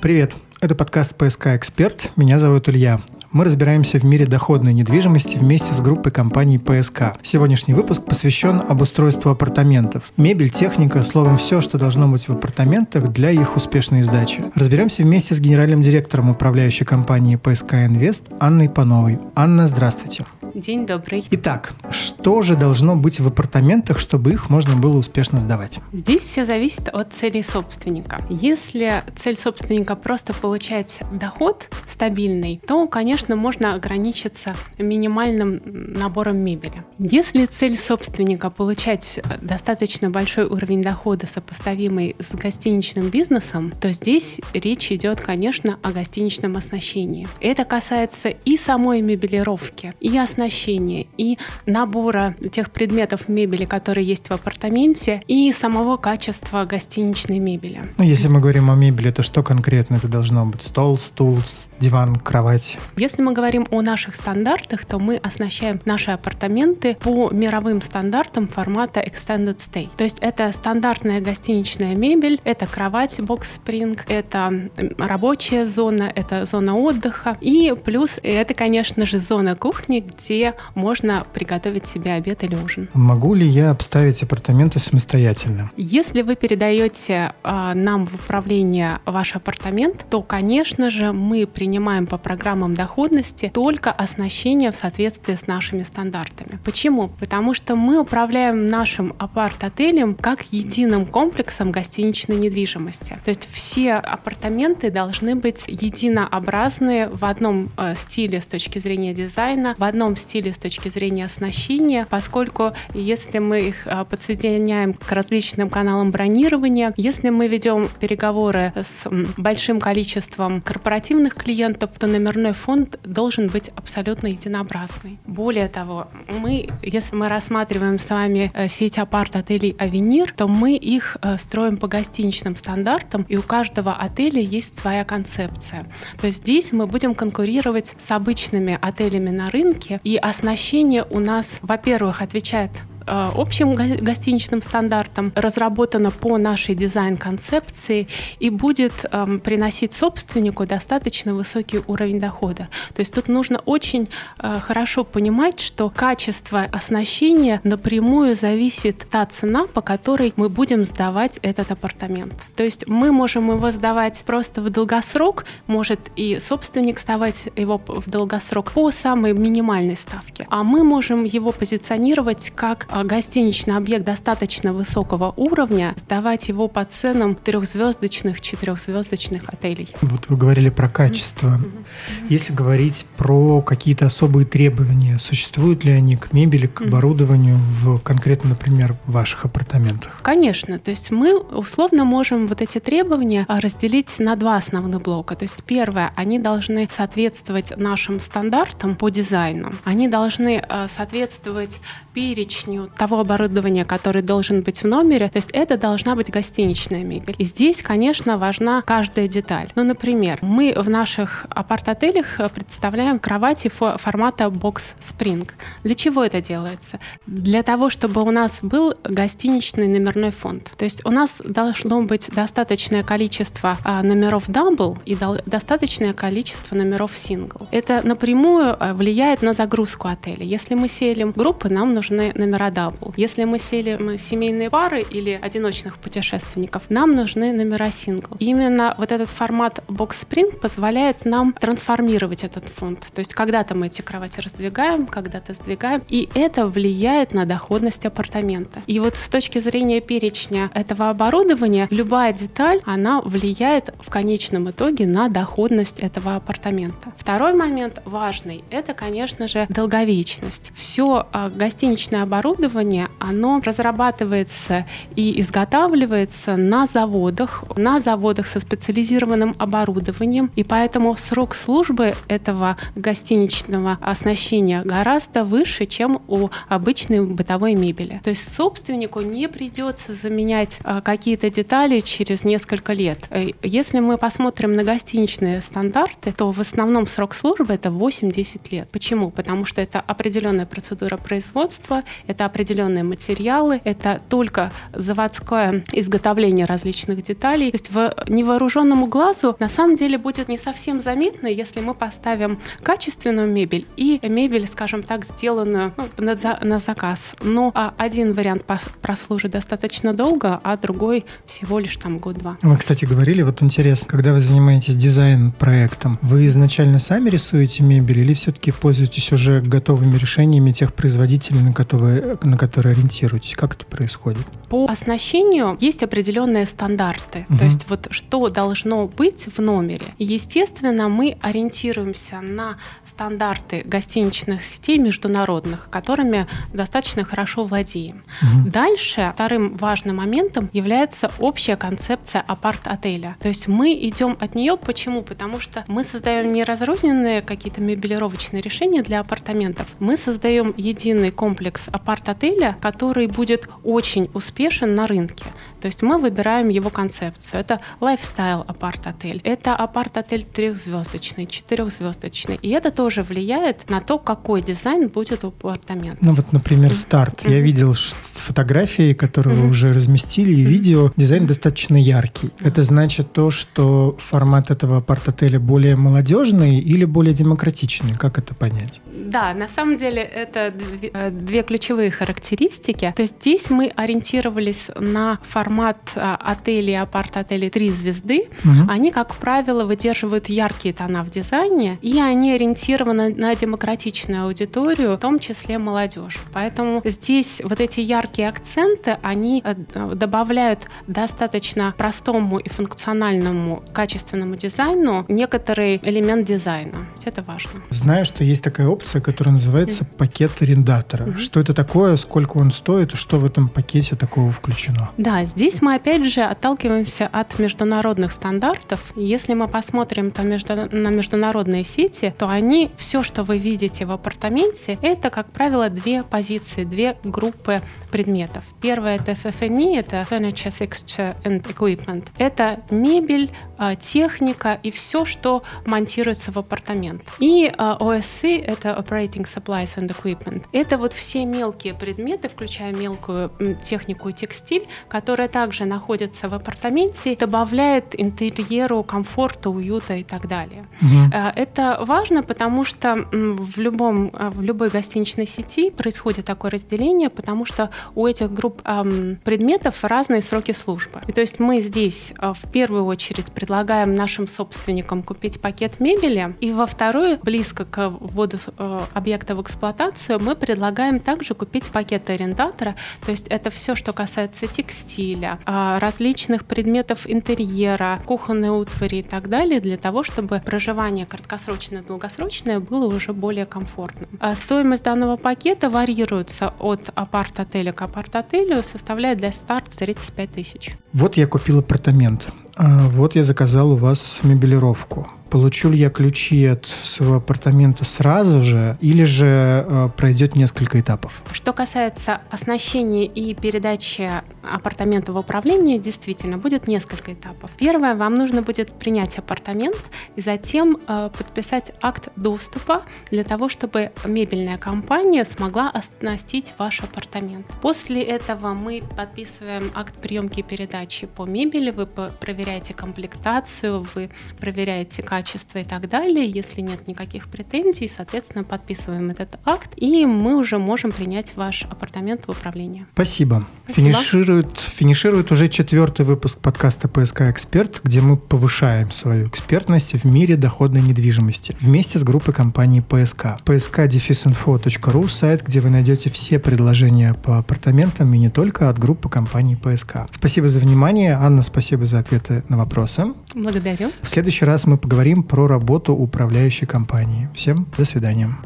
Привет, это подкаст «ПСК Эксперт». Меня зовут Илья. Мы разбираемся в мире доходной недвижимости вместе с группой компаний ПСК. Сегодняшний выпуск посвящен обустройству апартаментов. Мебель, техника, словом, все, что должно быть в апартаментах для их успешной сдачи. Разберемся вместе с генеральным директором управляющей компании ПСК Инвест Анной Пановой. Анна, здравствуйте. День добрый. Итак, что же должно быть в апартаментах, чтобы их можно было успешно сдавать? Здесь все зависит от цели собственника. Если цель собственника просто получать доход стабильный, то, конечно, можно ограничиться минимальным набором мебели. Если цель собственника получать достаточно большой уровень дохода, сопоставимый с гостиничным бизнесом, то здесь речь идет, конечно, о гостиничном оснащении. Это касается и самой мебелировки, и оснащения оснащения и набора тех предметов мебели, которые есть в апартаменте, и самого качества гостиничной мебели. Ну, если мы говорим о мебели, то что конкретно это должно быть? Стол, стул, диван, кровать? Если мы говорим о наших стандартах, то мы оснащаем наши апартаменты по мировым стандартам формата Extended Stay. То есть это стандартная гостиничная мебель, это кровать Box Spring, это рабочая зона, это зона отдыха, и плюс это, конечно же, зона кухни, где где можно приготовить себе обед или ужин. Могу ли я обставить апартаменты самостоятельно? Если вы передаете э, нам в управление ваш апартамент, то, конечно же, мы принимаем по программам доходности только оснащение в соответствии с нашими стандартами. Почему? Потому что мы управляем нашим апарт-отелем как единым комплексом гостиничной недвижимости. То есть все апартаменты должны быть единообразные в одном э, стиле с точки зрения дизайна, в одном стиле с точки зрения оснащения, поскольку если мы их а, подсоединяем к различным каналам бронирования, если мы ведем переговоры с большим количеством корпоративных клиентов, то номерной фонд должен быть абсолютно единообразный. Более того, мы, если мы рассматриваем с вами э, сеть апарт-отелей «Авенир», то мы их э, строим по гостиничным стандартам, и у каждого отеля есть своя концепция. То есть здесь мы будем конкурировать с обычными отелями на рынке, и оснащение у нас, во-первых, отвечает общим гостиничным стандартам, разработана по нашей дизайн-концепции и будет эм, приносить собственнику достаточно высокий уровень дохода. То есть тут нужно очень э, хорошо понимать, что качество оснащения напрямую зависит та цена, по которой мы будем сдавать этот апартамент. То есть мы можем его сдавать просто в долгосрок, может и собственник сдавать его в долгосрок по самой минимальной ставке, а мы можем его позиционировать как э, гостиничный объект достаточно высокого уровня, сдавать его по ценам трехзвездочных, четырехзвездочных отелей. Вот вы говорили про качество. Если говорить про какие-то особые требования, существуют ли они к мебели, к оборудованию в конкретно, например, ваших апартаментах? Конечно. То есть мы условно можем вот эти требования а, разделить на два основных блока. То есть первое, они должны соответствовать нашим стандартам по дизайну. Они должны а, соответствовать перечню того оборудования, который должен быть в номере. То есть это должна быть гостиничная мебель. И здесь, конечно, важна каждая деталь. Ну, например, мы в наших апарт-отелях представляем кровати формата Box Spring. Для чего это делается? Для того, чтобы у нас был гостиничный номерной фонд. То есть у нас должно быть достаточное количество а, номеров Double и достаточное количество номеров Single. Это напрямую а, влияет на загрузку отеля. Если мы селим группы, нам нужны номера Double. Если мы селим семейные пары или одиночных путешественников, нам нужны номера Single. именно вот этот формат Box Spring позволяет нам трансформировать этот фонд. То есть когда-то мы эти кровати раздвигаем, когда-то сдвигаем, и это влияет на доходность апартамента. И вот с точки зрения перечня этого оборудования, любая деталь, она влияет в конечном итоге на доходность этого апартамента. Второй момент важный, это, конечно же, долговечность. Все а, гостиничное оборудование, оно разрабатывается и изготавливается на заводах, на заводах со специализированным оборудованием, и поэтому срок службы этого гостиничного оснащения гораздо выше, чем у обычной бытовой мебели. То есть собственнику не придется заменять а, какие-то детали через несколько лет. Э, если мы посмотрим на гостиничные стандарты, то в основном срок службы это 8-10 лет. Почему? Потому что это определенная процедура производства, это определенные материалы, это только заводское изготовление различных деталей. То есть в невооруженному глазу на самом деле будет не совсем заметно, если мы поставим качественную мебель и мебель, скажем так, сделанную ну, на, на заказ. Но а, один вариант прослужит достаточно долго, а другой всего лишь там год-два. Вы, кстати, говорили, вот интересно, когда вы занимаетесь дизайн-проектом, вы изначально сами рисуете мебель или все-таки пользуетесь уже готовыми решениями тех производителей, на которые, на которые ориентируетесь? Как это происходит? По оснащению есть определенные стандарты. Угу. То есть вот что должно быть в номере. Естественно, мы ориентируемся на стандарты гостиничных сетей международных, которыми достаточно хорошо владеем. Угу. Дальше вторым важным моментом является общая концепция апарт-отеля. То есть мы идем от нее. Почему? Потому что мы создаем не разрозненные какие-то мебелировочные решения для апартаментов. Мы создаем единый комплекс апарт-отеля, который будет очень успешен на рынке. То есть мы выбираем его концепцию. Это лайфстайл апарт-отель. Это апарт-отель трехзвездочный, четырехзвездочный. И это тоже влияет на то, какой дизайн будет у апартамента. Ну вот, например, старт. Mm-hmm. Я видел фотографии, которые mm-hmm. вы уже разместили, и видео. Дизайн достаточно яркий. Mm-hmm. Это значит то, что формат этого апарт-отеля более молодежный или более демократичный? Как это понять? Да, на самом деле это две, э, две ключевые характеристики. То есть здесь мы ориентировались на формат э, отелей, апарт-отелей три звезды. Угу. Они, как правило, выдерживают яркие тона в дизайне, и они ориентированы на демократичную аудиторию, в том числе молодежь. Поэтому здесь вот эти яркие акценты, они э, добавляют достаточно простому и функциональному качественному дизайну некоторый элемент дизайна. Это важно. Знаю, что есть такая опция, которая называется пакет арендатора. Угу. Что это такое, сколько он стоит что в этом пакете такого включено? Да, здесь мы опять же отталкиваемся от международных стандартов. Если мы посмотрим там между, на международные сети, то они, все, что вы видите в апартаменте, это, как правило, две позиции, две группы предметов. Первое это FFNE, это Furniture, Fixture and Equipment. Это мебель, техника и все, что монтируется в апартамент. И OSC а, — это Operating Supplies and Equipment. Это вот все мелкие предметы, включая мелкую технику и текстиль, которые также находятся в апартаменте, добавляет интерьеру комфорта, уюта и так далее. Угу. Это важно, потому что в, любом, в любой гостиничной сети происходит такое разделение, потому что у этих групп эм, предметов разные сроки службы. И то есть мы здесь в первую очередь предлагаем нашим собственникам купить пакет мебели, и во вторую, близко к вводу э, объекта в эксплуатацию, мы предлагаем также купить пакет арендатора, то есть это все, что касается текстиля, э, различных предметов интерьера, кухонной утвари и так далее, для того, чтобы проживание краткосрочное и долгосрочное было уже более комфортным. А стоимость данного пакета варьируется от апарт-отеля к апарт-отелю, составляет для старта 35 тысяч. Вот я купил апартамент. А, вот я заказал у вас мебелировку. Получу ли я ключи от своего апартамента сразу же или же э, пройдет несколько этапов? Что касается оснащения и передачи апартамента в управление, действительно, будет несколько этапов. Первое, вам нужно будет принять апартамент и затем э, подписать акт доступа для того, чтобы мебельная компания смогла оснастить ваш апартамент. После этого мы подписываем акт приемки и передачи по мебели, вы проверяете комплектацию, вы проверяете качество качество и так далее. Если нет никаких претензий, соответственно, подписываем этот акт, и мы уже можем принять ваш апартамент в управление. Спасибо. Спасибо. Финиширует, финиширует уже четвертый выпуск подкаста «ПСК Эксперт», где мы повышаем свою экспертность в мире доходной недвижимости вместе с группой компании ПСК. psk-info.ru – сайт, где вы найдете все предложения по апартаментам и не только от группы компании ПСК. Спасибо за внимание. Анна, спасибо за ответы на вопросы. Благодарю. В следующий раз мы поговорим про работу управляющей компании. Всем до свидания.